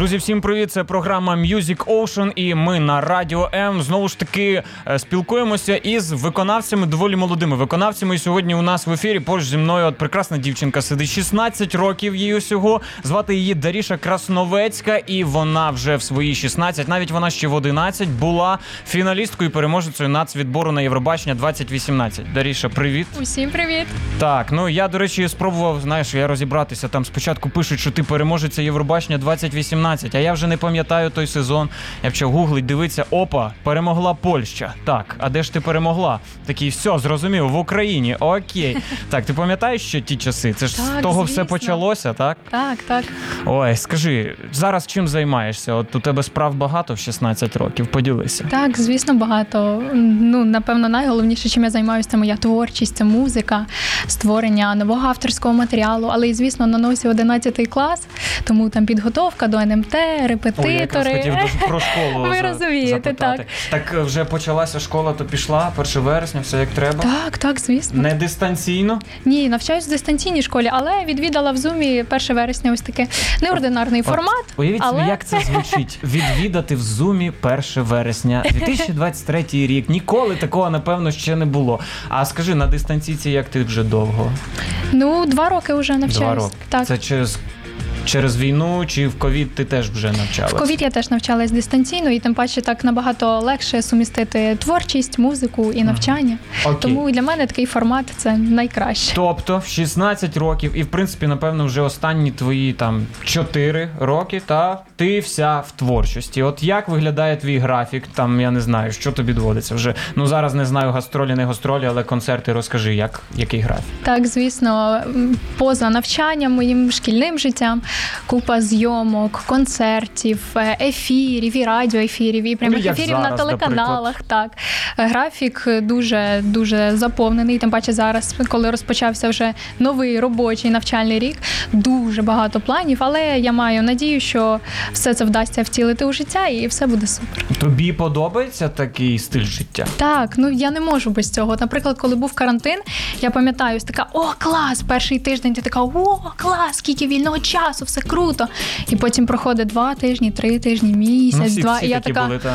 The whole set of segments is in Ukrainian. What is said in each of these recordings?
Друзі, всім привіт! Це програма Music Ocean і ми на Радіо М знову ж таки е, спілкуємося із виконавцями, доволі молодими виконавцями. І сьогодні у нас в ефірі поруч зі мною от прекрасна дівчинка сидить 16 років їй усього. Звати її Даріша Красновецька, і вона вже в свої 16, навіть вона ще в 11, була фіналісткою і переможецею нацвідбору на Євробачення 2018. Даріша, привіт. Усім привіт! Так, ну я до речі спробував, знаєш, я розібратися. Там спочатку пишуть, що ти переможеця Євробачення 2018, а я вже не пам'ятаю той сезон. Я почав гуглить, дивитися, опа, перемогла Польща. Так, а де ж ти перемогла? Такий, все, зрозумів, в Україні. Окей. Так, ти пам'ятаєш, що ті часи? Це ж з Так, того все почалося, так? Так, так. Ой, скажи, зараз чим займаєшся? От у тебе справ багато в 16 років. Поділися. Так, звісно, багато. Ну, напевно, найголовніше, чим я займаюся, це моя творчість, це музика, створення нового авторського матеріалу. Але і звісно, на носі 11 клас, тому там підготовка до НМТ, репетитори. Ой, я якраз хотів про школу. Ви розумієте, запитати. Так е, вже почалася школа, то пішла 1 вересня, все як треба. Так, так, звісно. Не дистанційно. Ні, навчаюсь в дистанційній школі, але відвідала в зумі 1 вересня ось таке неординарний формат. Уявіть собі, але... як це звучить. Відвідати в зумі 1 вересня 2023 рік. Ніколи такого, напевно, ще не було. А скажи, на дистанційці як ти вже довго? Ну, два роки вже навчаюсь. Два роки. Так. Це через, через війну чи в ковід ти теж вже навчалась? В ковід я теж навчалась дистанційно, і тим паче так набагато легше сумістити творчість, музику і навчання. Окей. Тому для мене такий формат це найкраще. Тобто в 16 років, і в принципі, напевно, вже останні твої там 4 роки, та ти вся в творчості. От як виглядає твій графік? Там я не знаю, що тобі доводиться вже. Ну зараз не знаю гастролі, не гастролі, але концерти розкажи, як який графік. Так, звісно, поза навчанням, моїм шкільним життям, купа зйомок, концертів, е, ефірів, і радіоефірів, і прямих Ну, ефірів на зараз, телеканалах. Так, Е, графік дуже дуже заповнений. Тим паче зараз, коли розпочався вже новий робочий навчальний рік, дуже багато планів. Але я маю надію, що все це вдасться втілити у життя, і все буде супер. Тобі подобається такий стиль життя? Так, ну я не можу без цього. Наприклад, коли був карантин, я пам'ятаю, така о, клас! Перший тиждень ти така о, клас, скільки вільного часу, все круто. І потім проходить два тижні, три тижні, місяць, ну, всі, два. всі і я така були, та.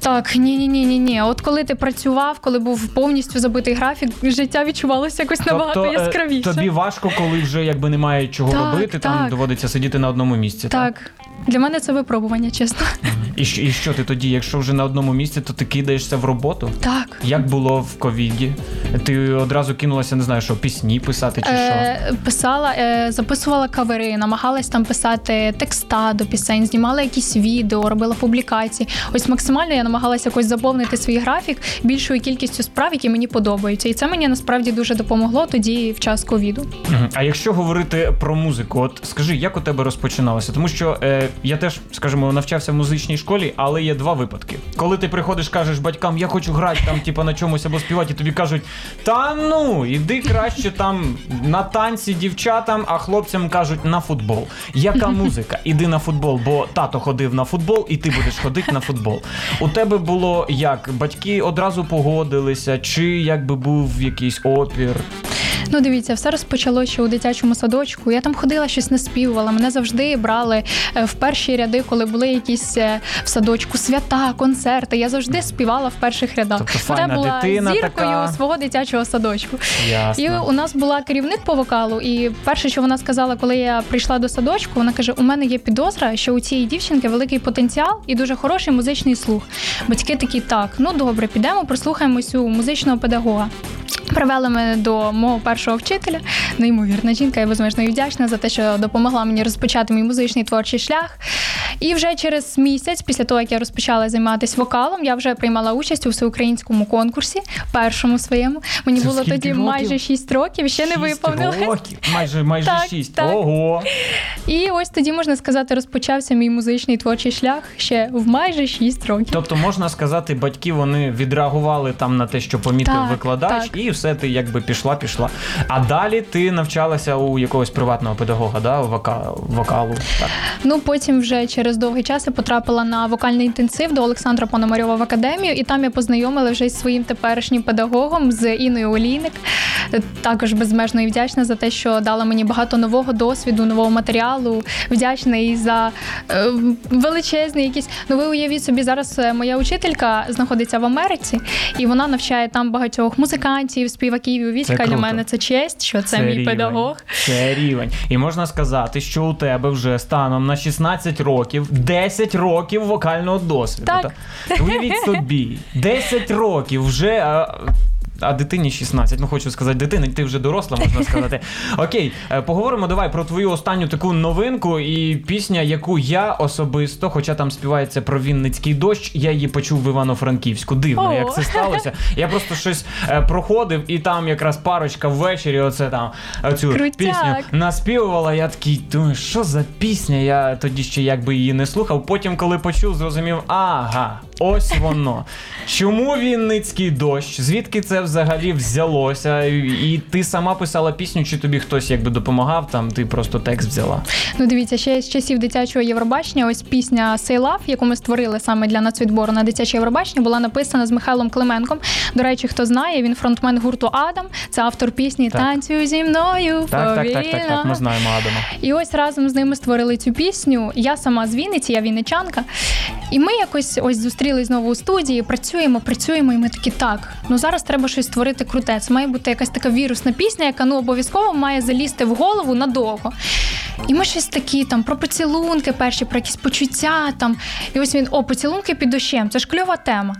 так, ні, ні, ні, ні, ні. От коли ти працював, коли був повністю забитий графік, життя відчувалося якось набагато Тобто, яскравіше. тобі важко, коли вже якби немає чого Так, робити, там так. доводиться сидіти на одному місці. Так, для мене це випробування, чесно. І, що- і що ти тоді, якщо вже на одному місці, то ти кидаєшся в роботу? Так. Як було в ковіді? Ти одразу кинулася, не знаю, що пісні писати чи що? Е, писала, е, записувала кавери, намагалась там писати текста до пісень, знімала якісь відео, робила публікації. Ось максимально я намагалася якось заповнити свій графік більшою кількістю справ, які мені подобаються. І це мені насправді дуже допомогло тоді в час ковіду. А якщо говорити про музику, от скажи, як у тебе розпочиналося? Тому що е, я теж, скажімо, навчався в музичній школі, але є два випадки. Коли ти приходиш, кажеш батькам, я хочу грати там, типу, на чомусь або співати, і тобі кажуть, та ну, іди краще там на танці дівчатам, а хлопцям кажуть на футбол. Яка музика? Іди на футбол, бо тато ходив на футбол, і ти будеш ходити на футбол. У тебе було як? Батьки одразу погодилися, чи якби був якийсь опір? Ну, дивіться, все розпочалося ще у дитячому садочку. Я там ходила, щось наспівувала. Мене завжди брали е, в перші ряди, коли були якісь е, в садочку свята, концерти. Я завжди співала в перших рядах. Тобто Вона була дитина зіркою така. свого дитячого садочку. Ясно. І у нас була керівник по вокалу, і перше, що вона сказала, коли я прийшла до садочку, вона каже: у мене є підозра, що у цієї дівчинки великий потенціал і дуже хороший музичний слух. Батьки такі, так, ну добре, підемо, прослухаємось у музичного педагога. Привели мене до мого першого вчителя, неймовірна жінка. Я безмежно їй вдячна за те, що допомогла мені розпочати мій музичний творчий шлях. І вже через місяць, після того як я розпочала займатися вокалом, я вже приймала участь у всеукраїнському конкурсі, першому своєму. Мені Це було тоді років? майже 6 років, ще не Шість виповнилось. років. Майже майже Так, шість. так. Ого. І ось тоді можна сказати, розпочався мій музичний творчий шлях ще в майже 6 років. Тобто можна сказати, батьки вони відреагували там на те, що помітив Так, викладач, так. І все ти якби пішла, пішла. А далі ти навчалася у якогось приватного педагога, да, вока- вокалу. Так. Ну потім вже через довгий час я потрапила на вокальний інтенсив до Олександра Пономарьова в академію, і там я познайомила вже зі своїм теперішнім педагогом з Іною Олійник. Також безмежно і вдячна за те, що дала мені багато нового досвіду, нового матеріалу. Вдячна і за е, величезний якийсь. Ну ви уявіть собі, зараз е, моя учителька знаходиться в Америці, і вона навчає там багатьох музикантів, співаків. І війська Це для мене це честь, що це, мій рівень. педагог. Це рівень. І можна сказати, що у тебе вже станом на 16 років 10 років вокального досвіду. Так. Та Уявіть собі, 10 років вже. А... Дитині 16. Ну хочу сказати, дитина, ти вже доросла, можна сказати. Окей, е, поговоримо давай про твою останню таку новинку і пісня, яку я особисто, хоча там співається про Вінницький дощ, я її почув в Івано-Франківську. Дивно, О. як це сталося. Я просто щось е, проходив, і там якраз парочка ввечері, оце там цю Крутяк. пісню наспівувала. Я такий думаю, що за пісня? Я тоді ще якби її не слухав. Потім, коли почув, зрозумів, ага, ось воно. Чому Вінницький дощ? Звідки це взагалі взялося? І ти сама писала пісню, чи тобі хтось якби допомагав? Там ти просто текст взяла. Ну, дивіться, ще з часів дитячого Євробачення, ось пісня «Say Love», яку ми створили саме для нацвідбору на дитяче Євробачення, була написана з Михайлом Клименком. До речі, хто знає, він фронтмен гурту Адам. Це автор пісні Так. Танцюй зі мною. Так, так, так, так, так. Ми знаємо Адама. І ось разом з ними створили цю пісню. Я сама з Вінниці, я вінничанка. І ми якось ось зустрілись знову у студії, працюємо, працюємо, і ми такі, так, ну зараз треба щось створити круте. Це має бути якась така вірусна пісня, яка ну обов'язково має залізти в голову надовго. І ми щось такі там про поцілунки перші, про якісь почуття там. І ось він, о, поцілунки під дощем, це ж кльова тема.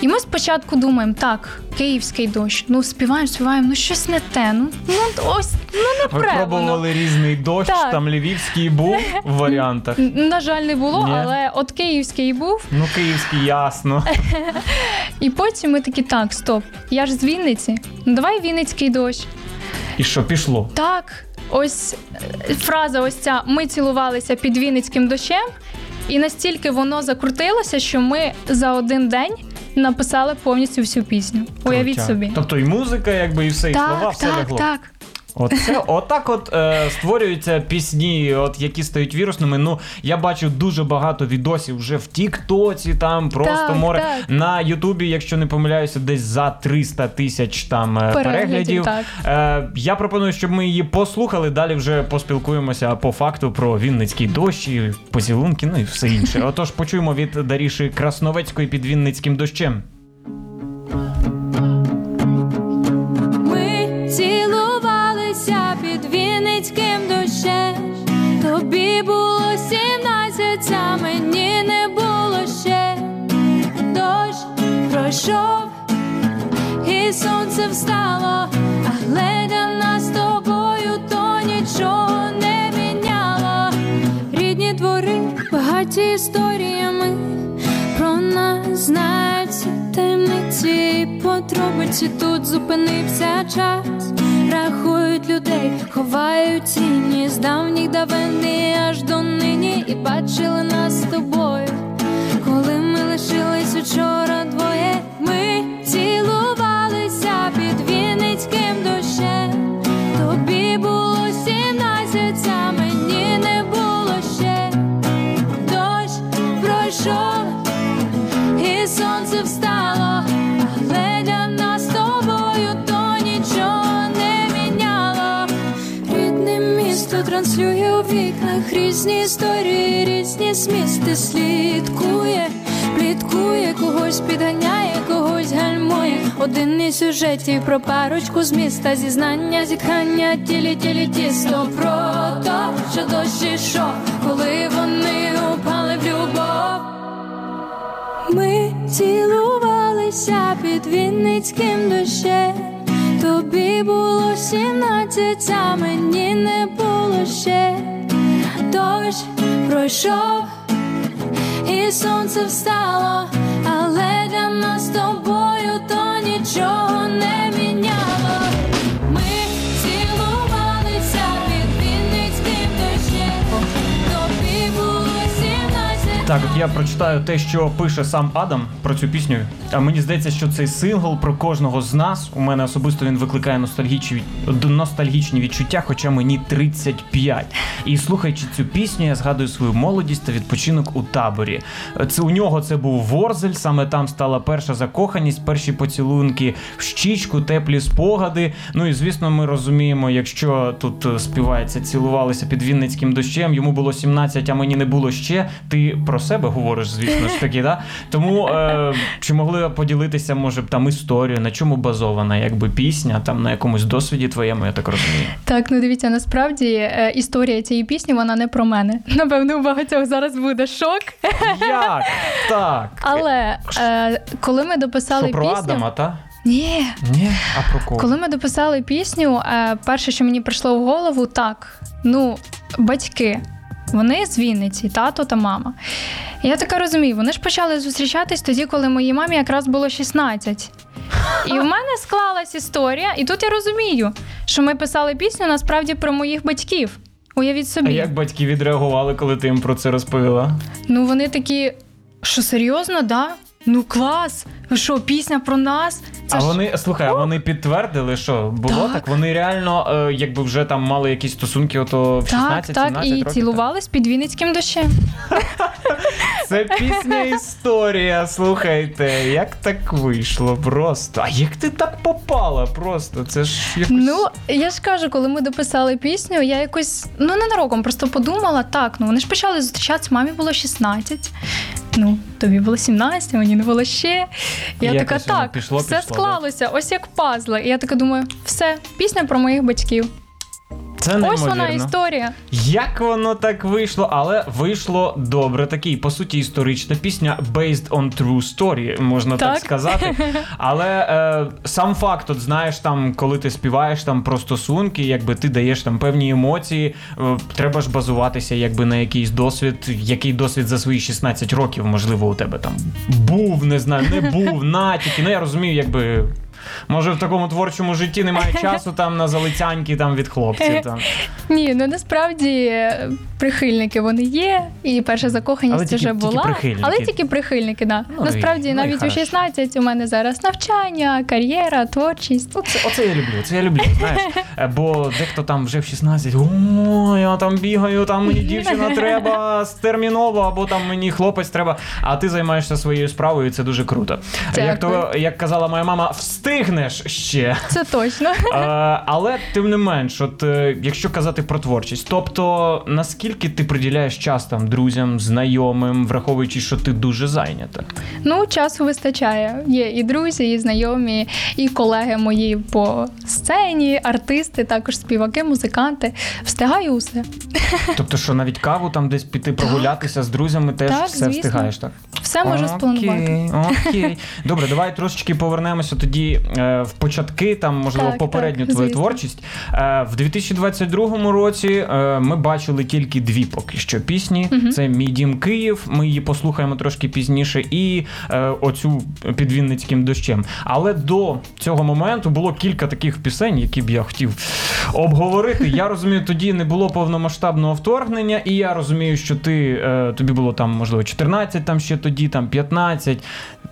І ми спочатку думаємо, так, київський дощ, ну співаємо, співаємо, ну щось не те. Ну, ну ось, ну не Ви пре пробували різний дощ, Так. там львівський був в варіантах. На жаль, не було, Ні. але от київський був. Ну, київський, ясно. І потім ми такі, так, стоп, я ж з Вінниці. Ну давай Вінницький дощ. І що, пішло? Так, ось е, фраза, ось ця ми цілувалися під Вінницьким дощем, і настільки воно закрутилося, що ми за один день написали повністю всю пісню. Уявіть собі. Тобто і музика, якби, і все, і слова, Так, все так, так. Оце, отак от е, створюються пісні, от, які стають вірусними. Ну, я бачу дуже багато відосів вже в Тіктоці, там просто Так, море. так. На Ютубі, якщо не помиляюся, десь за 300 тисяч там е, Переглядів, переглядів. так. Е, я пропоную, щоб ми її послухали. Далі вже поспілкуємося по факту про Вінницький дощ, і поцілунки, ну і все інше. Отож, почуємо від Даріші Красновецької під Вінницьким дощем. Пройшов, і сонце встало, а глядя нас з тобою, то нічого не міняло. Рідні двори багаті історіями. Про нас знають всі таємниці подробиці тут зупинився час. Рахують людей, ховають тіні з давніх давен і аж до нині, і бачили нас з тобою. Вікнах різні історії, різні змісти слідкує, пліткує, когось підганяє, когось гальмує. Один із сюжетів про парочку з міста, зізнання, зітхання, тілі, тілі, тісто про то, що дощ ішов, коли вони упали в любов. Ми цілувалися під Вінницьким дощем. Тобі було сімнадцять, а мені не було ще. Дощ пройшов, і сонце встало, але для нас з тобою то нічого не Так, от я прочитаю те, що пише сам Адам про цю пісню. А мені здається, що цей сингл про кожного з нас. У мене особисто він викликає ностальгічні, ностальгічні відчуття, хоча мені 35. І слухаючи цю пісню, я згадую свою молодість та відпочинок у таборі. Це у нього це був Ворзель, саме там стала перша закоханість, перші поцілунки в щічку, теплі спогади. Ну і звісно, ми розуміємо, якщо тут е, співається, цілувалися під Вінницьким дощем, йому було 17, а мені не було ще. Ти про себе говориш, звісно ж таки, да? Тому е, чи могли поділитися, може там історію, на чому базована, якби пісня, там на якомусь досвіді твоєму, я так розумію. Так, ну дивіться, насправді е, історія цієї пісні вона не про мене. Напевно, у багатьох зараз буде шок. Як? Так. Але е, коли ми дописали Що про пісню, Адама, та? ні, Ні, а про кого? коли ми дописали пісню, е, перше, що мені прийшло в голову, так, ну, батьки. Вони з Вінниці, тато та мама. І я така розумію, вони ж почали зустрічатись тоді, коли моїй мамі якраз було 16. І в мене склалась історія, і тут я розумію, що ми писали пісню насправді про моїх батьків. Уявіть А як батьки відреагували, коли ти їм про це розповіла? Ну вони такі, що серйозно, да? Ну клас! Що, пісня про нас? Це а ж- вони слухай, вони підтвердили, що було так? Так. Вони реально, е, якби вже там мали якісь стосунки, ото в 16 Так, так, і років. цілувались під Вінницьким дощем. Це пісня історія. Слухайте, як так вийшло просто. А як ти так попала? Просто це ж якось. Ну, я ж кажу, коли ми дописали пісню, я якось ну ненароком просто подумала, так, ну вони ж почали зустрічатися, мамі було 16. Ну, тобі було 17, мені не було ще. Я така, воно так, пішло, все пішло, да? склалося, ось як пазли. І я така думаю, все, пісня про моїх батьків. Це Ось вона історія. Як воно так вийшло, але вийшло добре. Такий, по суті, історична пісня based on true story, можна так, Так. сказати. Але е, сам факт, от знаєш, там, коли ти співаєш там про стосунки, якби ти даєш там певні емоції, е, треба ж базуватися якби на якийсь досвід, який досвід за свої 16 років, можливо, у тебе там був, не знаю, не був, натяки. Ну я розумію, якби. Може, в такому творчому житті немає часу там на залицянки там від хлопців. Там. Ні, ну насправді е, прихильники вони є, і перша закоханість Але тільки- вже тільки була. прихильники. Але тільки прихильники, да. Ну, насправді і- ну, навіть у 16 у мене зараз навчання, кар'єра, творчість. Оце, оце я люблю, це я люблю, знаєш. Е, Бо дехто там вже в 16, о, я там бігаю, там мені дівчина треба терміново, або там мені хлопець треба, а ти займаєшся своєю справою, і це дуже круто. Як то, як казала моя мама, встигнеш ще. Це точно. Е, але тим не менш, от е, якщо казати про творчість, тобто наскільки ти приділяєш час там друзям, знайомим, враховуючи, що ти дуже зайнята? Ну, часу вистачає. Є і друзі, і знайомі, і колеги мої по сцені, артисти, також співаки, музиканти. Встигаю усе. Тобто, що навіть каву там десь піти прогулятися з друзями, теж Так, все звісно. встигаєш, так? Все можу спланувати. Окей, окей. Добре, давай трошечки повернемося тоді е, в початки, там, можливо, Так, попередню так, твою звісно. творчість. Е, в 2022 році е, ми бачили тільки дві поки що пісні. Це Мій дім Київ. Ми її послухаємо трошки пізніше, і оцю під Вінницьким дощем. Але до цього моменту було кілька таких пісень, які б я хотів обговорити. Я розумію, тоді не було повномасштабного вторгнення, і я розумію, що ти тобі було там, можливо, 14, там ще тоді, там 15.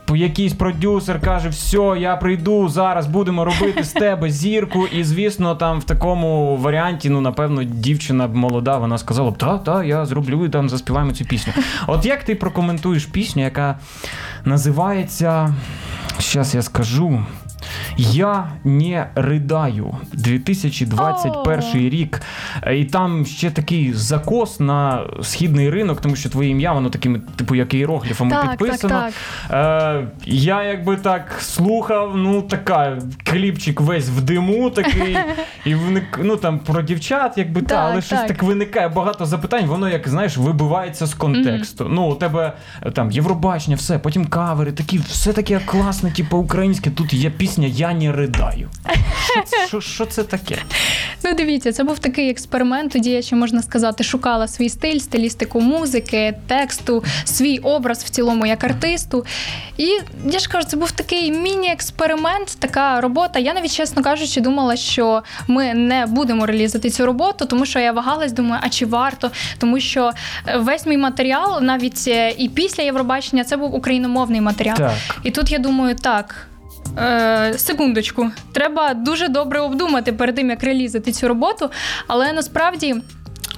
По- Якийсь продюсер каже: все, я прийду зараз, будемо робити з тебе зірку. І звісно, там в такому варіанті, ну напевно, дівчина молода, вона сказала б, та, та, я зроблю і там заспіваємо цю пісню. От як ти прокоментуєш пісню, яка називається. Щас я скажу. Я не ридаю 2021 О. рік. І там ще такий закос на східний ринок, тому що твоє ім'я, воно такими, типу, як іерогліфами Так, так, підписано. так. Е, я якби так слухав, ну така кліпчик весь в диму, такий, і вник, ну там про дівчат, якби та, Так, але щось так. так виникає багато запитань, воно як знаєш, вибивається з контексту. Ну, у тебе е, там Євробачення, все, потім кавери, такі, все таке класне, типу українське. Тут є пісня Я Я не ридаю. Що це- Що, що це таке? Ну, дивіться, це був такий експеримент. Тоді я ще можна сказати, шукала свій стиль, стилістику музики, тексту, свій образ в цілому як артисту. І я ж кажу, це був такий міні-експеримент, така робота. Я навіть, чесно кажучи, думала, що ми не будемо реалізувати цю роботу, тому що я вагалась, думаю, а чи варто? Тому що е, весь мій матеріал, навіть е, і після Євробачення, це був україномовний матеріал. Так. І тут я думаю, так. Е, секундочку, треба дуже добре обдумати перед тим, як реалізувати цю роботу. Але насправді.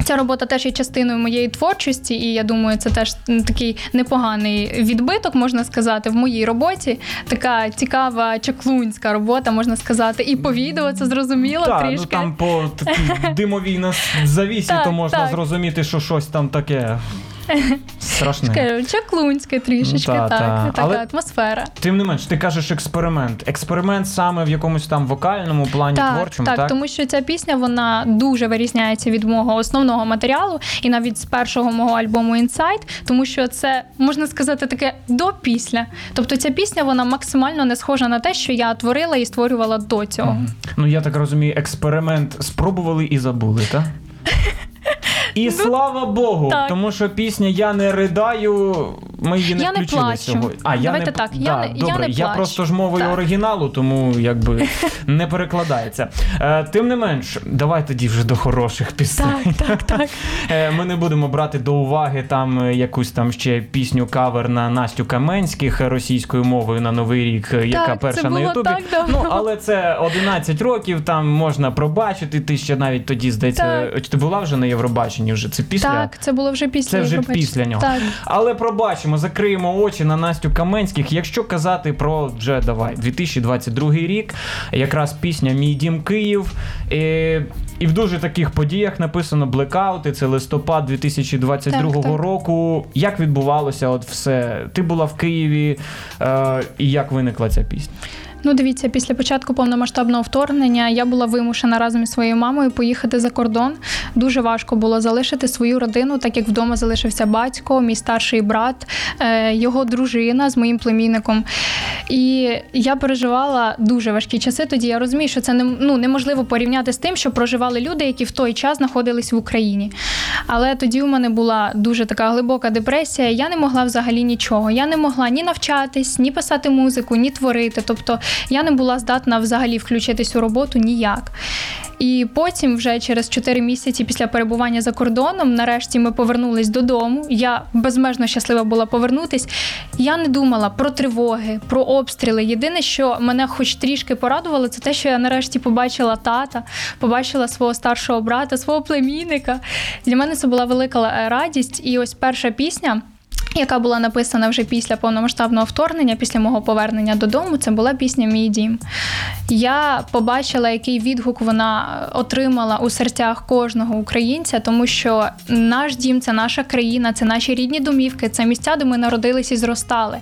Ця робота теж є частиною моєї творчості, і я думаю, це теж такий непоганий відбиток, можна сказати, в моїй роботі. Така цікава чаклунська робота, можна сказати, і по відео це зрозуміло Так, трішки. ну там по такій димовій завісі, то можна так. зрозуміти, що щось там таке страшне. Чаклунське трішечки, Ну, та, так, та. така Але- атмосфера. Тим не менш, ти кажеш експеримент. Експеримент саме в якомусь там вокальному плані Так, творчому, так, так? тому що ця пісня вона дуже вирізняється від мого основного матеріалу, і навіть з першого мого альбому Inside, тому що це можна сказати таке до-після. Тобто ця пісня вона максимально не схожа на те, що я творила і створювала до цього. Мгм. Ну я так розумію, експеримент спробували і забули, так? І слава Богу, Ну, так. тому що пісня Я не ридаю. Ми її не Я не плачу. сьогодні. А, я Давайте не так, я да, не- я не я плачу. просто ж мовою Так. оригіналу, тому якби не перекладається. Е, тим не менш, давай тоді вже до хороших пісень. Так, так, так. Е, Ми не будемо брати до уваги там е, якусь там ще пісню кавер на Настю Каменських російською мовою на Новий рік, е, яка це перша на було Ютубі. так. Ну але це 11 років, там можна пробачити. Ти ще навіть тоді здається, Так. ти була вже на Євробаченні. Вже це після. Так, це було вже після Це вже після нього. Так. Але пробачимо, закриємо очі на Настю Каменських. Якщо казати про вже давай 2022 рік, якраз пісня Мій дім Київ. І, і в дуже таких подіях написано блекаути. Це листопад 2022 Так, так. року. Як відбувалося от все? Ти була в Києві, е, і як виникла ця пісня? Ну, дивіться, після початку повномасштабного вторгнення я була вимушена разом із своєю мамою поїхати за кордон. Дуже важко було залишити свою родину, так як вдома залишився батько, мій старший брат, е, його дружина з моїм племінником. І я переживала дуже важкі часи. Тоді я розумію, що це не, ну, неможливо порівняти з тим, що проживали люди, які в той час знаходились в Україні. Але тоді у мене була дуже така глибока депресія. Я не могла взагалі нічого. Я не могла ні навчатись, ні писати музику, ні творити. Тобто я не була здатна взагалі включитись у роботу ніяк. І потім, вже через 4 місяці після перебування за кордоном, нарешті ми повернулись додому. Я безмежно щаслива була повернутись. Я не думала про тривоги, про обстріли. Єдине, що мене хоч трішки порадувало, це те, що я нарешті побачила тата, побачила свого старшого брата, свого племінника. Для мене це була велика е, радість. І ось перша пісня. Яка була написана вже після повномасштабного вторгнення, після мого повернення додому, це була пісня Мій дім. Я побачила, який відгук вона отримала у серцях кожного українця, тому що наш дім це наша країна, це наші рідні домівки, це місця, де ми народились і зростали.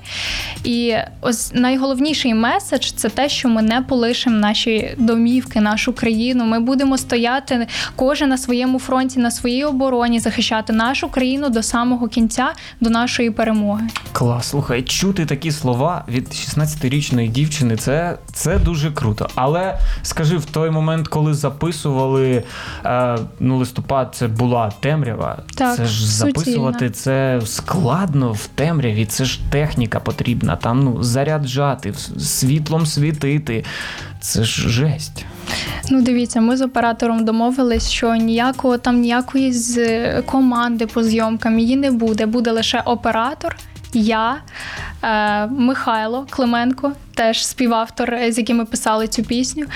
І ось найголовніший меседж це те, що ми не полишимо наші домівки, нашу країну. Ми будемо стояти кожен на своєму фронті, на своїй обороні, захищати нашу країну до самого кінця, до нашої перемоги. Клас, слухай, чути такі слова від 16-річної дівчини, це, це дуже круто. Але скажи, в той момент, коли записували е, ну, листопад, це була темрява. Так, це ж записувати суцільна. це складно в темряві, це ж техніка потрібна. Там ну, заряджати, світлом світити. Це ж жесть. Ну, дивіться, ми з оператором домовились, що ніякого там ніякої з е, команди по зйомкам її не буде. Буде лише оператор, я, е, Михайло Клименко, теж співавтор, е, з яким ми писали цю пісню.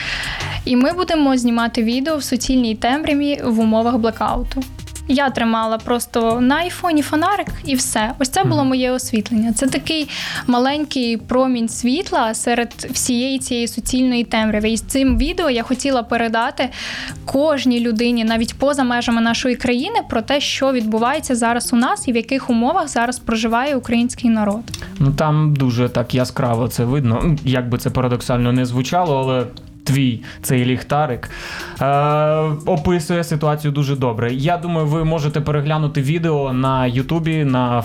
І ми будемо знімати відео в суцільній темряві в умовах блекауту. Я тримала просто на айфоні фонарик і все. Ось це було моє освітлення. Це такий маленький промінь світла серед всієї цієї суцільної темряви. І з цим відео я хотіла передати кожній людині, навіть поза межами нашої країни, про те, що відбувається зараз у нас і в яких умовах зараз проживає український народ. Ну там дуже так яскраво це видно. Ну, Як би це парадоксально не звучало, але. Твій цей ліхтарик е, описує ситуацію дуже добре. Я думаю, ви можете переглянути відео на Ютубі, на,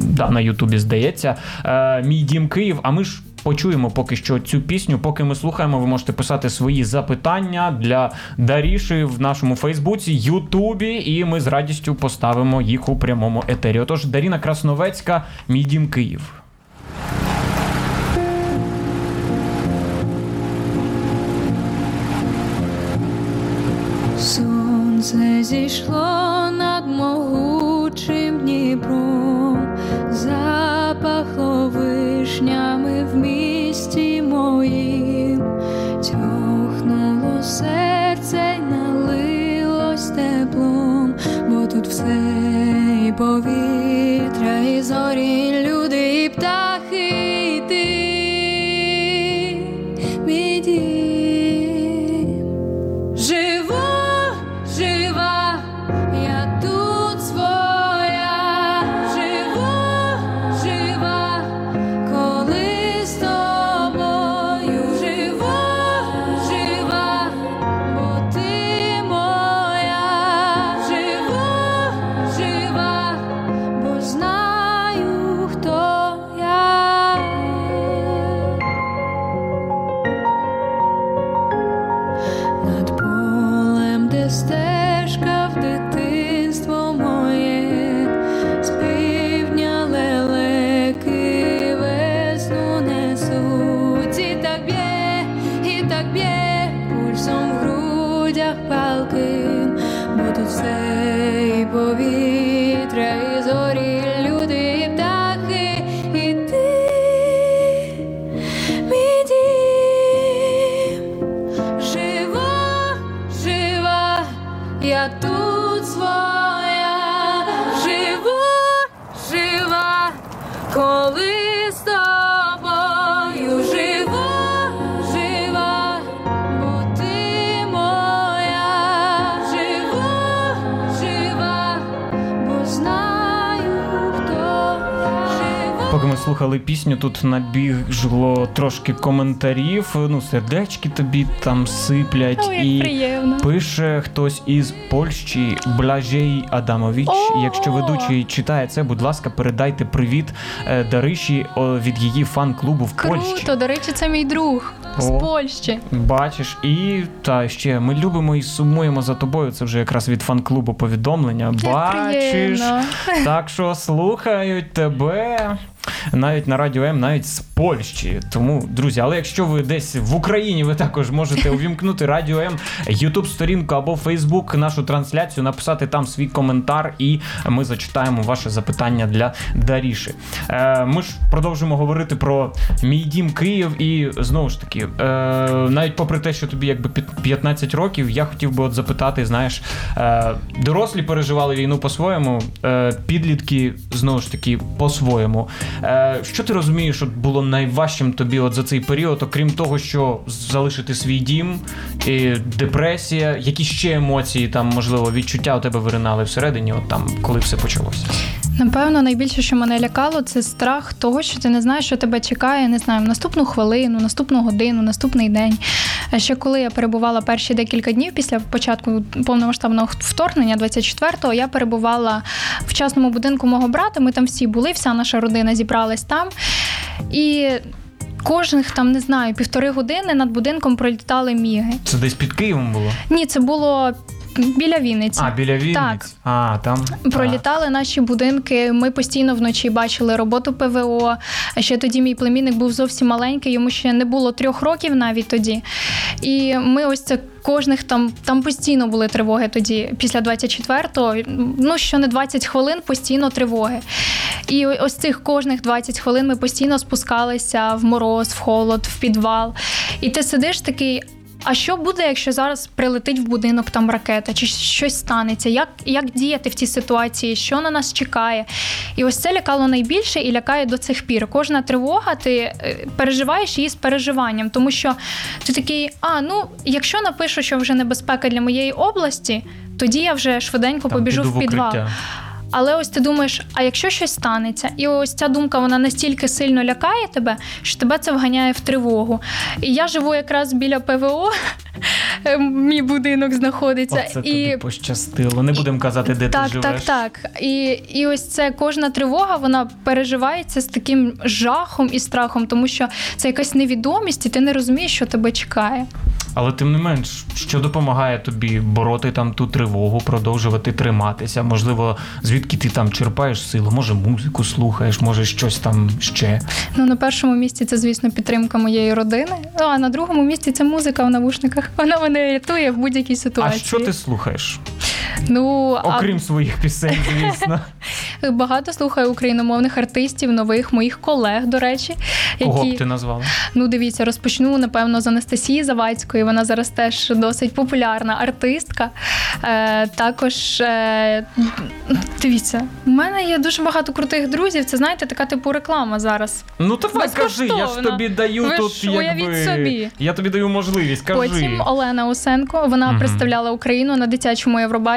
да, на Ютубі, здається, е, Мій дім Київ. А ми ж почуємо поки що цю пісню. Поки ми слухаємо, ви можете писати свої запитання для Даріші в нашому Фейсбуці, Ютубі, і ми з радістю поставимо їх у прямому етері. Отож, Даріна Красновецька, мій дім Київ. Сонце зійшло над могучим Дніпром, запахло вишнями в місті моїм, тьохнуло серце й налилось теплом, бо тут все і повітря, і зорі, люди, і птахи, Поки ми слухали пісню, тут набігло трошки коментарів. Ну, сердечки тобі там сиплять як і. приємно. Пише хтось із Польщі Блажей Адамович. О! Якщо ведучий читає це, будь ласка, передайте привіт е, Дариші о, від її фан-клубу в Польщі. Круто, до речі, це мій друг з Польщі. Бачиш, і та ще ми любимо і сумуємо за тобою. Це вже якраз від фан-клубу повідомлення. Як Бачиш, приємно. так що слухають тебе. Навіть на радіо М, навіть з Польщі. Тому, друзі, але якщо ви десь в Україні, ви також можете увімкнути радіо М, Ютуб сторінку або Фейсбук, нашу трансляцію, написати там свій коментар, і ми зачитаємо ваше запитання для Даріші. Е, ми ж продовжимо говорити про мій дім Київ, і знову ж таки, е, навіть попри те, що тобі якби під 15 років, я хотів би от запитати, знаєш, е, дорослі переживали війну по-своєму, е, підлітки знову ж таки по-своєму. Е, що ти розумієш, от було найважчим тобі от за цей період, окрім того, що залишити свій дім, і депресія, які ще емоції, там, можливо, відчуття у тебе виринали всередині, от там, коли все почалося? Напевно, найбільше, що мене лякало, це страх того, що ти не знаєш, що тебе чекає, не знаю, наступну хвилину, наступну годину, наступний день. Ще коли я перебувала перші декілька днів після початку повномасштабного вторгнення, 24-го, я перебувала в частному будинку мого брата. Ми там всі були, вся наша родина зібралась там. І кожних там не знаю півтори години над будинком пролітали міги. Це десь під Києвом було? Ні, це було біля Вінниці. А, біля Вінниць? Так. А, там. Пролітали наші будинки. Ми постійно вночі бачили роботу ПВО. Ще тоді мій племінник був зовсім маленький, йому ще не було трьох років навіть тоді. І ми ось це кожних там там постійно були тривоги тоді, після 24-го. Ну що не 20 хвилин, постійно тривоги. І ось цих кожних 20 хвилин ми постійно спускалися в мороз, в холод, в підвал. І ти сидиш такий. А що буде, якщо зараз прилетить в будинок там ракета, чи щось станеться? Як, як діяти в цій ситуації? Що на нас чекає? І ось це лякало найбільше і лякає до цих пір. Кожна тривога, ти е, переживаєш її з переживанням, тому що ти такий, а ну якщо напишу, що вже небезпека для моєї області, тоді я вже швиденько Там побіжу в підвал. укриття. Але ось ти думаєш, а якщо щось станеться, і ось ця думка вона настільки сильно лякає тебе, що тебе це вганяє в тривогу. І я живу якраз біля ПВО, мій будинок знаходиться. Оце і тобі пощастило. Не будемо казати, де так, ти живеш. так, так. І, і ось це кожна тривога вона переживається з таким жахом і страхом, тому що це якась невідомість, і ти не розумієш, що тебе чекає. Але тим не менш, що допомагає тобі бороти там ту тривогу, продовжувати триматися? Можливо, звідки ти там черпаєш силу? Може, музику слухаєш, може щось там ще. Ну на першому місці це, звісно, підтримка моєї родини. Ну, а на другому місці це музика в навушниках. Вона мене рятує в будь-якій ситуації. А що ти слухаєш? Ну Окрім своїх пісень, звісно. багато слухаю україномовних артистів, нових моїх колег, до речі, Кого які б ти назвала? ну дивіться, розпочну напевно з Анастасії Завадської. Вона зараз теж досить популярна артистка. Е, також е, дивіться, у мене є дуже багато крутих друзів. Це знаєте, така типу реклама зараз. Ну давай кажи, я ж тобі даю Ви тут якби... собі. Я тобі даю можливість, кажи. Потім Олена Усенко вона Мгм. представляла Україну на дитячому Євробаченні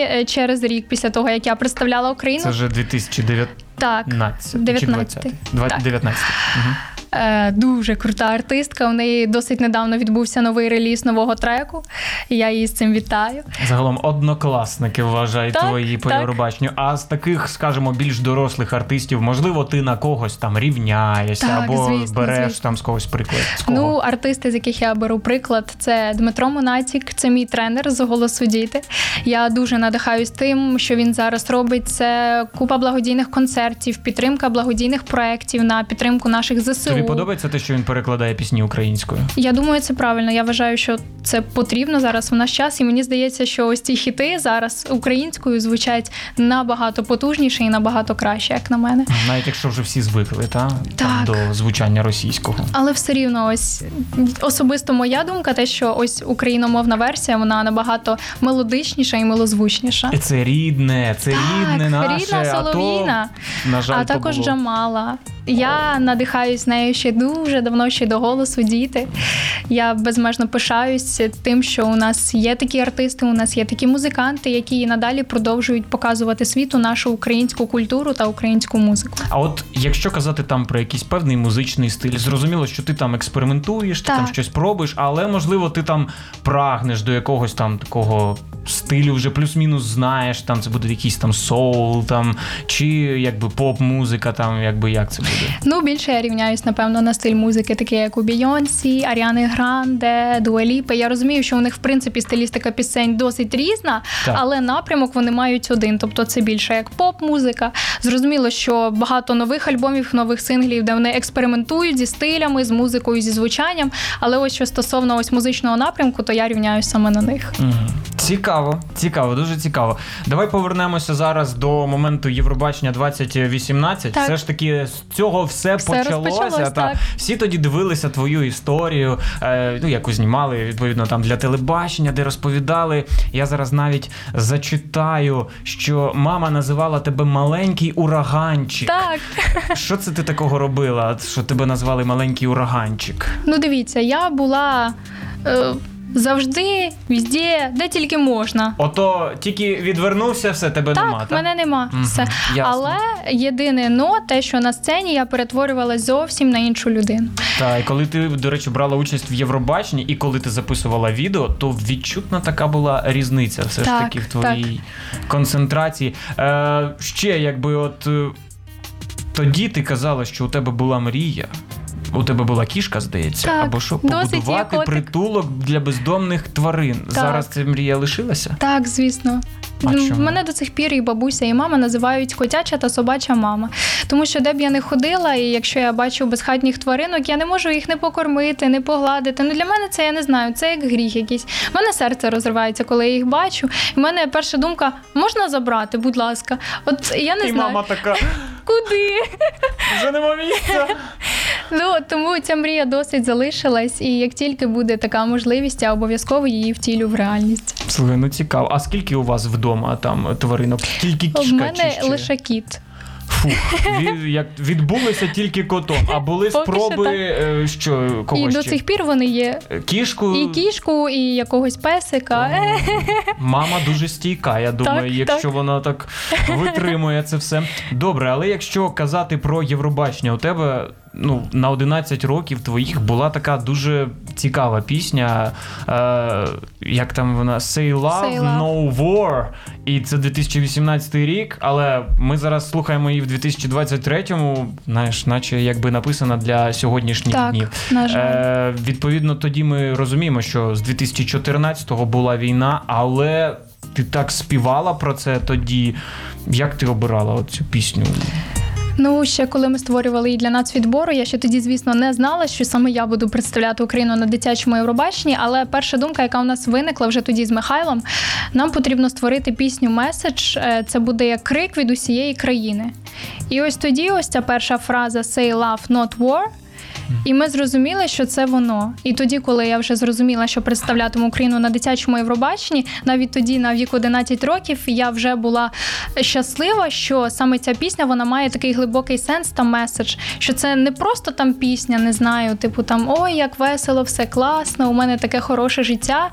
е, через рік після того, як я представляла Україну. Це вже 2019 Так, чи 19. 20? Два- Так. 19. Мгм. Е, дуже крута артистка. У неї досить недавно відбувся новий реліз нового треку. І я її з цим вітаю. Загалом однокласники вважають Так, твої по так. Євробаченню. А з таких, скажімо, більш дорослих артистів, можливо, ти на когось там рівняєшся Так, або звісно, береш звісно. там з когось приклад. З кого? Ну, артисти, з яких я беру приклад, це Дмитро Монатік, це мій тренер з голосу діти. Я дуже надихаюсь тим, що він зараз робить. Це купа благодійних концертів, підтримка благодійних проєктів на підтримку наших ЗСУ. Тобі подобається те, що він перекладає пісні українською? Я думаю, це правильно. Я вважаю, що це потрібно зараз в наш час, і мені здається, що ось ці хіти зараз українською звучать набагато потужніше і набагато краще, як на мене. Навіть якщо вже всі звикли, та? Там, Так. до звучання російського. Але все рівно, ось особисто моя думка, те, що ось україномовна версія, вона набагато мелодичніша і милозвучніша. Це рідне, це Так, рідне наше. рідна а то, на жаль, А то також було. Джамала. Я надихаюсь нею ще дуже давно, ще до голосу діти. Я безмежно пишаюсь тим, що у нас є такі артисти, у нас є такі музиканти, які і надалі продовжують показувати світу нашу українську культуру та українську музику. А от якщо казати там про якийсь певний музичний стиль, зрозуміло, що ти там експериментуєш, ти Так. там щось пробуєш, але можливо ти там прагнеш до якогось там такого стилю, вже плюс-мінус знаєш, там це буде якийсь там соул, там чи якби поп-музика, там якби як це буде. Ну, більше я рівняюсь, напевно, на стиль музики, такі як у Бійонсі, Аріани Гранде, Дуаліпи. Я розумію, що у них в принципі стилістика пісень досить різна, Так. але напрямок вони мають один. Тобто це більше як поп-музика. Зрозуміло, що багато нових альбомів, нових синглів, де вони експериментують зі стилями, з музикою, зі звучанням. Але ось що стосовно ось музичного напрямку, то я рівняюсь саме на них. Мгм. Цікаво, цікаво, дуже цікаво. Давай повернемося зараз до моменту Євробачення 2018. Так. Все ж таки з цього все, Все почалося. та. так. Всі тоді дивилися твою історію, е, ну яку знімали відповідно там для телебачення, де розповідали. Я зараз навіть зачитаю, що мама називала тебе маленький ураганчик. Так. Що це ти такого робила? Що тебе назвали маленький ураганчик? Ну, дивіться, я була. Е, Завжди, везде, де тільки можна. Ото тільки відвернувся, все тебе Так, нема. мене нема. Мгм, Все. ясно. Але єдине но те, що на сцені я перетворювалася зовсім на іншу людину. Так, і коли ти, до речі, брала участь в Євробаченні, і коли ти записувала відео, то відчутна така була різниця все ж таки в твоїй концентрації. Е, ще якби от е, тоді ти казала, що у тебе була мрія. У тебе була кішка, здається, Так, або що досить є котик. притулок для бездомних тварин. Зараз ця мрія лишилася? Так, звісно. А Ну, чому? Мене до цих пір і бабуся, і мама називають котяча та собача мама. Тому що де б я не ходила, і якщо я бачу безхатніх тваринок, я не можу їх не покормити, не погладити. Ну для мене це я не знаю, це як гріх якийсь. У мене серце розривається, коли я їх бачу. І в мене перша думка: можна забрати, будь ласка. От я не і знаю, мама така, куди. вже нема місця. Ну тому ця мрія досить залишилась, і як тільки буде така можливість, я обов'язково її втілю в реальність. Слухай, ну цікаво. А скільки у вас вдома там тваринок? Тільки У кішка мене чи лише кіт. Від, як відбулися тільки котом, а були Поки спроби, так. е, що кого і до цих пір вони є. Е, Кішку І кішку, і якогось песика. Мама дуже стійка. Я думаю, Так, якщо так. вона так витримує це все. Добре, але якщо казати про Євробачення, у тебе ну на 11 років твоїх була така дуже цікава пісня. Е, як там вона Say Love, Say Love. No War. І це 2018 рік, але ми зараз слухаємо її в 2023-му, знаєш, наче якби написана для сьогоднішніх Так, днів. на жаль. Е, відповідно, тоді ми розуміємо, що з 2014-го була війна, але ти так співала про це тоді. Як ти обирала цю пісню? Ну, ще коли ми створювали і для нацвідбору, я ще тоді, звісно, не знала, що саме я буду представляти Україну на дитячому Євробаченні. Але перша думка, яка у нас виникла вже тоді з Михайлом, нам потрібно створити пісню меседж. Е, Це буде як крик від усієї країни. І ось тоді, ось ця перша фраза «Say love, not war», і ми зрозуміли, що це воно. І тоді, коли я вже зрозуміла, що представлятиму Україну на дитячому Євробаченні, навіть тоді, на віку 11 років, я вже була щаслива, що саме ця пісня вона має такий глибокий сенс та меседж, що це не просто там пісня, не знаю, типу там ой, як весело, все класно, у мене таке хороше життя.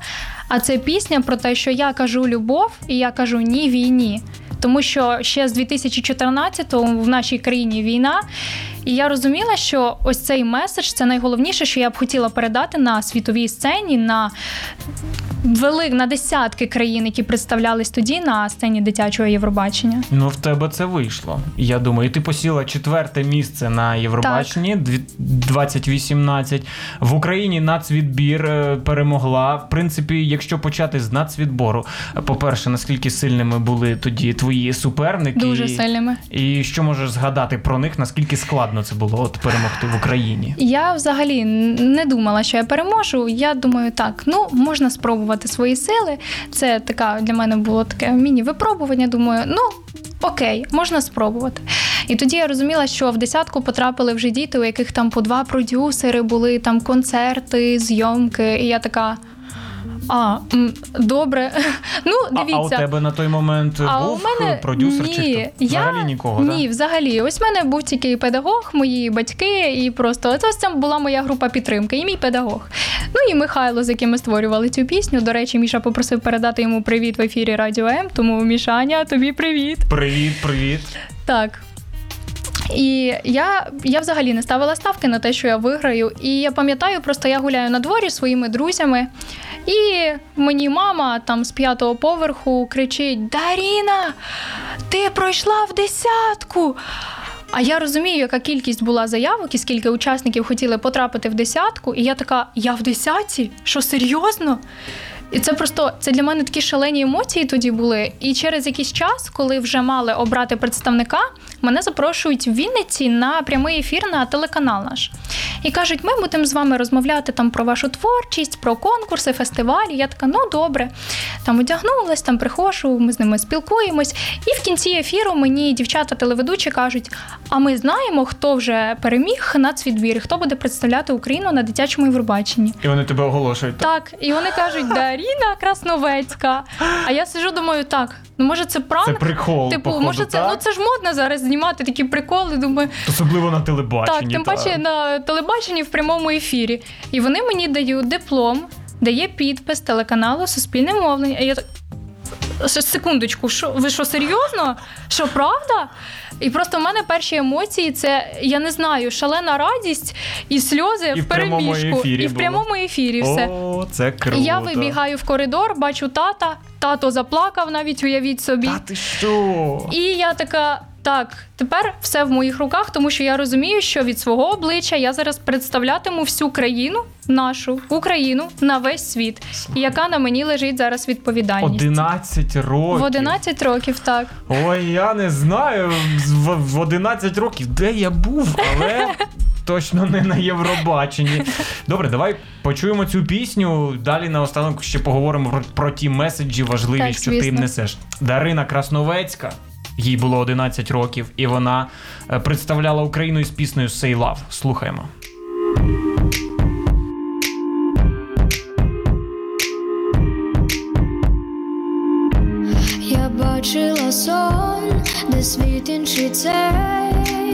А це пісня про те, що я кажу любов і я кажу ні війні. Тому що ще з 2014-го в нашій країні війна, і я розуміла, що ось цей меседж це найголовніше, що я б хотіла передати на світовій сцені, на велик на десятки країн, які представлялись тоді на сцені дитячого Євробачення. Ну, в тебе це вийшло. Я думаю, і ти посіла четверте місце на Євробаченні дві- 2018. В Україні нацвідбір е, перемогла. В принципі, якщо почати з нацвідбору, е, по-перше, наскільки сильними були тоді твої суперники? Дуже сильними. І що можеш згадати про них, наскільки складно це було от перемогти в Україні? Я взагалі не думала, що я переможу. Я думаю, так, ну можна спробувати свої сили. Це така для мене було таке міні-випробування. Думаю, ну окей, можна спробувати. І тоді я розуміла, що в десятку потрапили вже діти, у яких там по два продюсери були, там концерти, зйомки. І я така. А, добре. Ну, А, дивіться. а у тебе на той момент А був у мене продюсер ні, чи хто? я, Взагалі нікого, Ні, так? взагалі. Ось в мене був тільки педагог, мої батьки, і просто це ось це була моя група підтримки, і мій педагог. Ну і Михайло, з яким ми створювали цю пісню. До речі, Міша попросив передати йому привіт в ефірі Радіо М. Тому Мішаня, тобі привіт. Привіт, привіт. Так. І я, я взагалі не ставила ставки на те, що я виграю. І я пам'ятаю, просто я гуляю на дворі зі своїми друзями, і мені мама там з п'ятого поверху кричить: Даріна, ти пройшла в десятку. А я розумію, яка кількість була заявок і скільки учасників хотіли потрапити в десятку. І я така: я в десятці? Що серйозно? І це просто це для мене такі шалені емоції тоді були. І через якийсь час, коли вже мали обрати представника, мене запрошують в Вінниці на прямий ефір на телеканал наш. І кажуть, ми будемо з вами розмовляти там про вашу творчість, про конкурси, фестивалі. Я така, ну добре. Там одягнулась, там приходжу, ми з ними спілкуємось. І в кінці ефіру мені дівчата-телеведучі кажуть: а ми знаємо, хто вже переміг нацвідбір, хто буде представляти Україну на дитячому Євробаченні. І вони тебе оголошують. Так, так і вони кажуть, Даріна Красновецька. А я сиджу, думаю, так, ну може це пранк? Це прикол. Типу, походу, може це так? ну це ж модно зараз знімати такі приколи. Думаю, Особливо на телебаченні. так, тим так. паче на телебаченні в прямому ефірі. І вони мені дають диплом, дає підпис телеканалу Суспільне мовлення. А я так. Секундочку, що ви що серйозно? Що правда? І просто в мене перші емоції це я не знаю, шалена радість і сльози І в переміжку. І в прямому ефірі все. О, це круто. Я вибігаю в коридор, бачу тата, тато заплакав, навіть уявіть собі. Та ти що? І я така. Так, тепер все в моїх руках, тому що я розумію, що від свого обличчя я зараз представлятиму всю країну, нашу Україну на весь світ, і яка на мені лежить зараз відповідальність. 11 років. В 11 років, так. Ой, я не знаю. В, в 11 років, де я був, але. Точно не на Євробаченні. Добре, давай почуємо цю пісню. Далі наостанок ще поговоримо про, про ті меседжі важливі, Так, що ти несеш. Дарина Красновецька, їй було 11 років, і вона е, представляла Україну із піснею «Say Love». Слухаємо. Я бачила сон, де світ інший цей.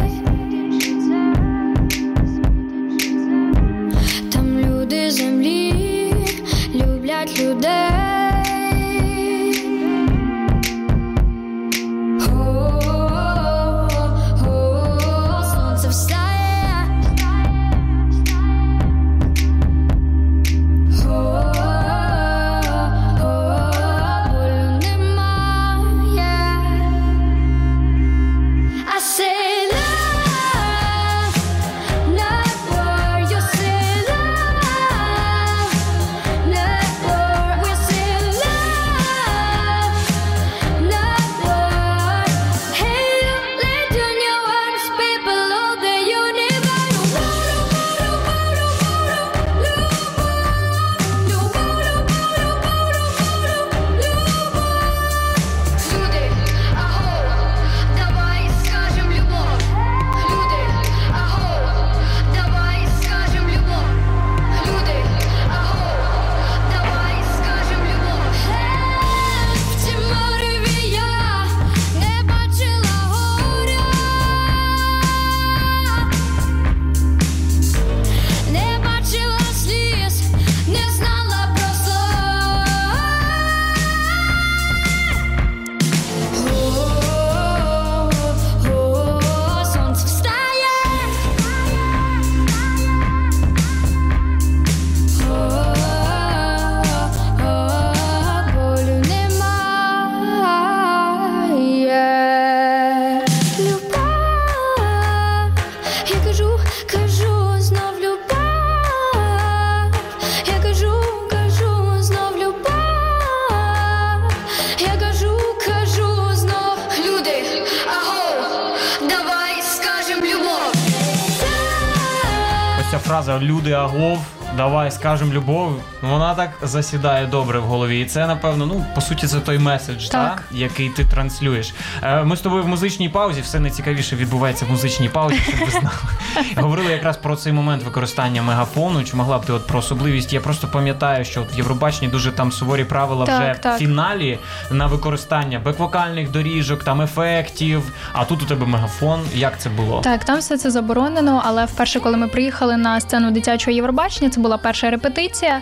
Фраза люди агов. Давай скажем любов. Вона так засідає добре в голові. І це, напевно, ну по суті, це той меседж, Так. Та, який ти транслюєш. Е, Ми з тобою в музичній паузі, все найцікавіше відбувається в музичній паузі, щоб ви знали. Говорили якраз про цей момент використання мегафону. Чи могла б ти от про особливість? Я просто пам'ятаю, що от в Євробаченні дуже там суворі правила Так, вже так. в фіналі на використання бек-вокальних доріжок, там ефектів. А тут у тебе мегафон. Як це було? Так, там все це заборонено, але вперше, коли ми приїхали на сцену дитячого Євробачення, це була перша репетиція,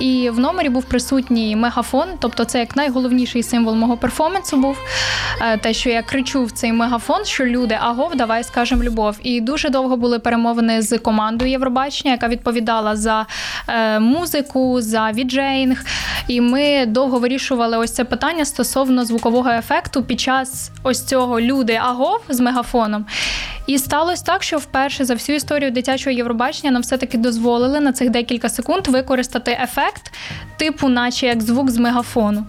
і в номері був присутній мегафон, тобто це як найголовніший символ мого перформансу був. Е, Те, що я кричу в цей мегафон, що люди, агов, давай скажем любов. І дуже довго були перемовини з командою Євробачення, яка відповідала за е, музику, за віджейнг. І ми довго вирішували ось це питання стосовно звукового ефекту під час ось цього люди агов з мегафоном. І сталося так, що вперше за всю історію дитячого Євробачення нам все-таки дозволили на цих декілька секунд використати ефект, типу, наче як звук з мегафону.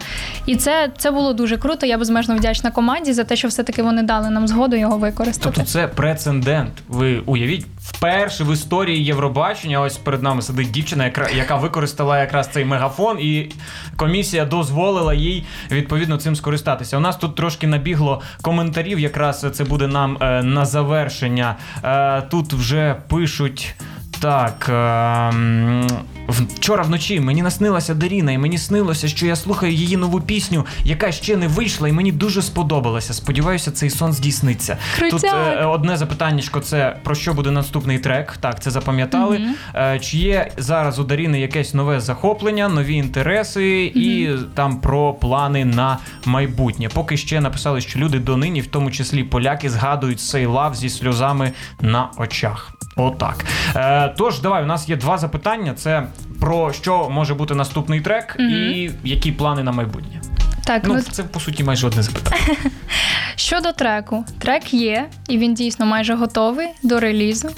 І це, це було дуже круто. Я безмежно вдячна команді за те, що все-таки вони дали нам згоду його використати. Тобто це прецедент. Ви уявіть, вперше в історії Євробачення, ось перед нами сидить дівчина, яка, яка використала якраз цей мегафон, і комісія дозволила їй відповідно цим скористатися. У нас тут трошки набігло коментарів. Якраз це буде нам е, на завершення. Е, тут вже пишуть. Так, е, вчора вночі мені наснилася Даріна, і мені снилося, що я слухаю її нову пісню, яка ще не вийшла, і мені дуже сподобалася. Сподіваюся, цей сон здійсниться. Тут е, одне запитаннячко це про що буде наступний трек. Так, це запам'ятали. Е, чи є зараз у Даріни якесь нове захоплення, нові інтереси і там про плани на майбутнє? Поки ще написали, що люди донині, в тому числі поляки, згадують цей лав зі сльозами на очах. Отак. Е, тож, давай, у нас є два запитання: це про що може бути наступний трек, і які плани на майбутнє. Так, Ну, ну це по суті майже одне запитання. Щодо треку, трек є, і він дійсно майже готовий до релізу.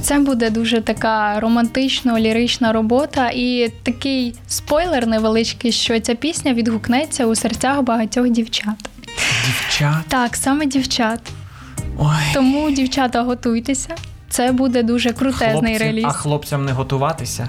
Це буде дуже така романтично-лірична робота, і такий спойлер невеличкий, що ця пісня відгукнеться у серцях багатьох дівчат. Дівчат. Так, саме дівчат. Ой. Тому, дівчата, готуйтеся. Це буде дуже крутезний Хлопці, реліз. а хлопцям не готуватися?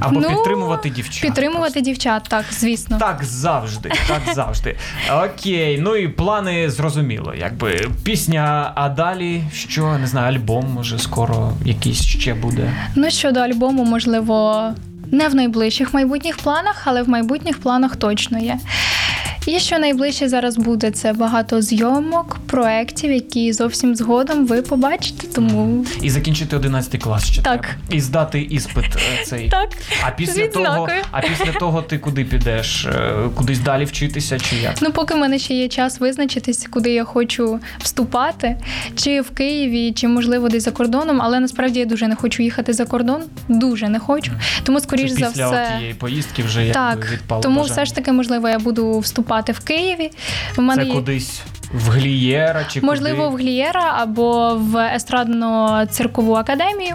Або Ну, підтримувати дівчат. Підтримувати дівчат, так, звісно. Так завжди, так завжди. Окей, ну і плани зрозуміло. Якби пісня, а далі що не знаю, альбом може скоро якийсь ще буде. Ну, щодо альбому, можливо, не в найближчих майбутніх планах, але в майбутніх планах точно є. І що найближче зараз буде, це багато зйомок, проєктів, які зовсім згодом ви побачите. Тому І закінчити 11 клас ще Так. треба. І здати іспит е, цей. так. А після того, а після того ти куди підеш? Е, Кудись далі вчитися чи як? Ну, поки в мене ще є час визначитись, куди я хочу вступати, чи в Києві, чи можливо десь за кордоном. Але насправді я дуже не хочу їхати за кордон. Дуже не хочу. Тому, скоріш Це за після все. тієї поїздки вже Так, відпало тому бажання. все ж таки, можливо, я буду вступати в Києві. В мене Це кудись в Глієра чи можливо в куди? Глієра або в естрадно-циркову академію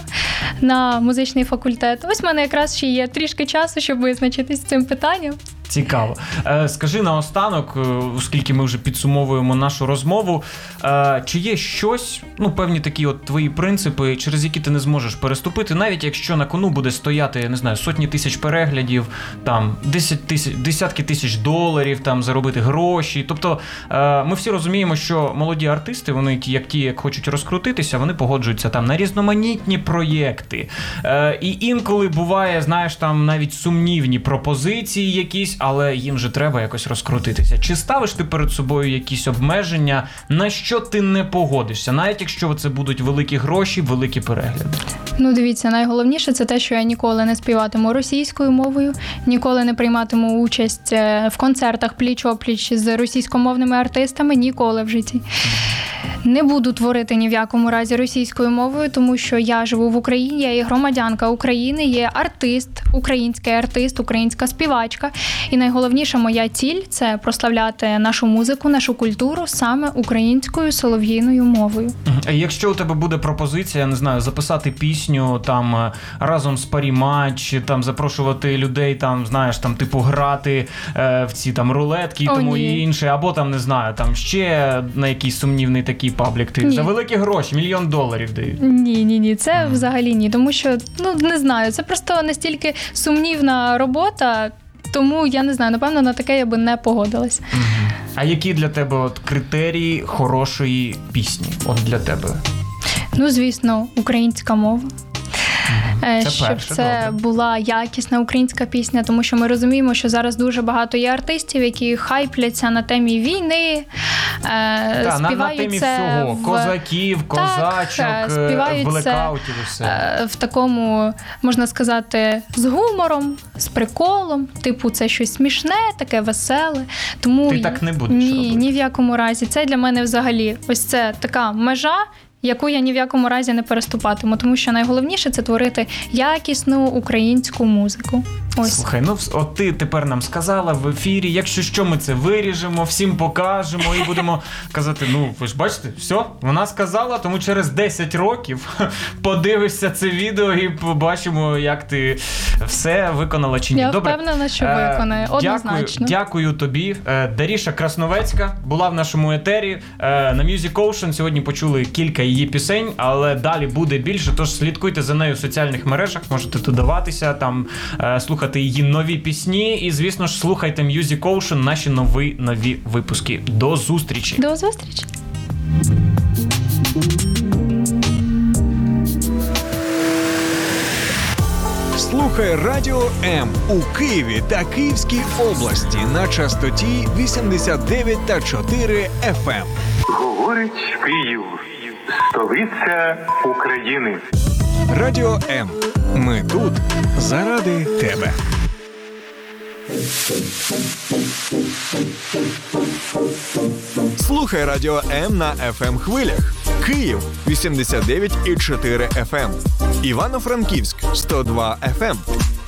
на музичний факультет. Ось в мене якраз ще є трішки часу, щоб визначитись з цим питанням. Цікаво. Е, скажи наостанок, е, оскільки ми вже підсумовуємо нашу розмову. Е, чи є щось, ну певні такі от твої принципи, через які ти не зможеш переступити, навіть якщо на кону буде стояти, я не знаю, сотні тисяч переглядів, там 10 тисяч, десятки тисяч доларів, там заробити гроші. Тобто ми всі розуміємо, що молоді артисти, вони ті, як ті, як хочуть розкрутитися, вони погоджуються там на різноманітні проєкти. І інколи буває, знаєш, там навіть сумнівні пропозиції якісь, але їм же треба якось розкрутитися. Чи ставиш ти перед собою якісь обмеження, на що ти не погодишся, навіть якщо це будуть великі гроші, великі перегляди? Ну, дивіться, найголовніше це те, що я ніколи не співатиму російською мовою, ніколи не прийматиму участь е, в концертах пліч-опліч з російськомовними артистами, ніколи в житті. Не буду творити ні в якому разі російською мовою, тому що я живу в Україні, я є громадянка України, є артист, український артист, українська співачка. І найголовніша моя ціль це прославляти нашу музику, нашу культуру саме українською солов'їною мовою. А Якщо у тебе буде пропозиція, я не знаю, записати пісню там е, разом з парі-матч, там запрошувати людей, там знаєш, там типу грати е, в ці там рулетки і О, тому ні. і інше, або там не знаю, там ще на якийсь сумнівний такий паблік. Ти Ні. за великі гроші, мільйон доларів дають. Ні, ні, ні, це взагалі ні. Тому що ну не знаю, це просто настільки сумнівна робота. Тому я не знаю, напевно, на таке я би не погодилась. А які для тебе от критерії хорошої пісні? От для тебе? Ну, звісно, українська мова. Е, Це Щоб перше, це добре. була якісна українська пісня, тому що ми розуміємо, що зараз дуже багато є артистів, які хайпляться на темі війни, е, Та, на, на темі це всього. в, Козаків, козачок, е, е, співають це, блекаутів все. в такому, можна сказати, з гумором, з приколом. Типу, це щось смішне, таке веселе. Тому Ти так не будеш ні, робити? ні в якому разі. Це для мене взагалі ось це така межа. Яку я ні в якому разі не переступатиму, тому що найголовніше це творити якісну українську музику. Ось Слухай, ну от ти тепер нам сказала в ефірі. Якщо що, ми це виріжемо, всім покажемо і будемо казати: ну ви ж бачите, все, вона сказала, тому через 10 років подивишся це відео і побачимо, як ти все виконала чи ні. я Добре. впевнена, що Е, виконає однозначно. Дякую, дякую тобі. Е, Даріша Красновецька була в нашому етері е, на Music Ocean. Сьогодні почули кілька її пісень, але далі буде більше. Тож слідкуйте за нею в соціальних мережах, можете додаватися, там е, слухати її нові пісні. І, звісно ж, слухайте Music Ocean, наші нові нові випуски. До зустрічі! До зустрічі. Слухай Радіо М у Києві та Київській області на частоті 89 та 4 FM. Говорить Київ, столиця України. Радіо М. Ми тут заради тебе. Слухай Радіо М на fm хвилях. Київ 89,4 FM. Івано-Франківськ 102 FM.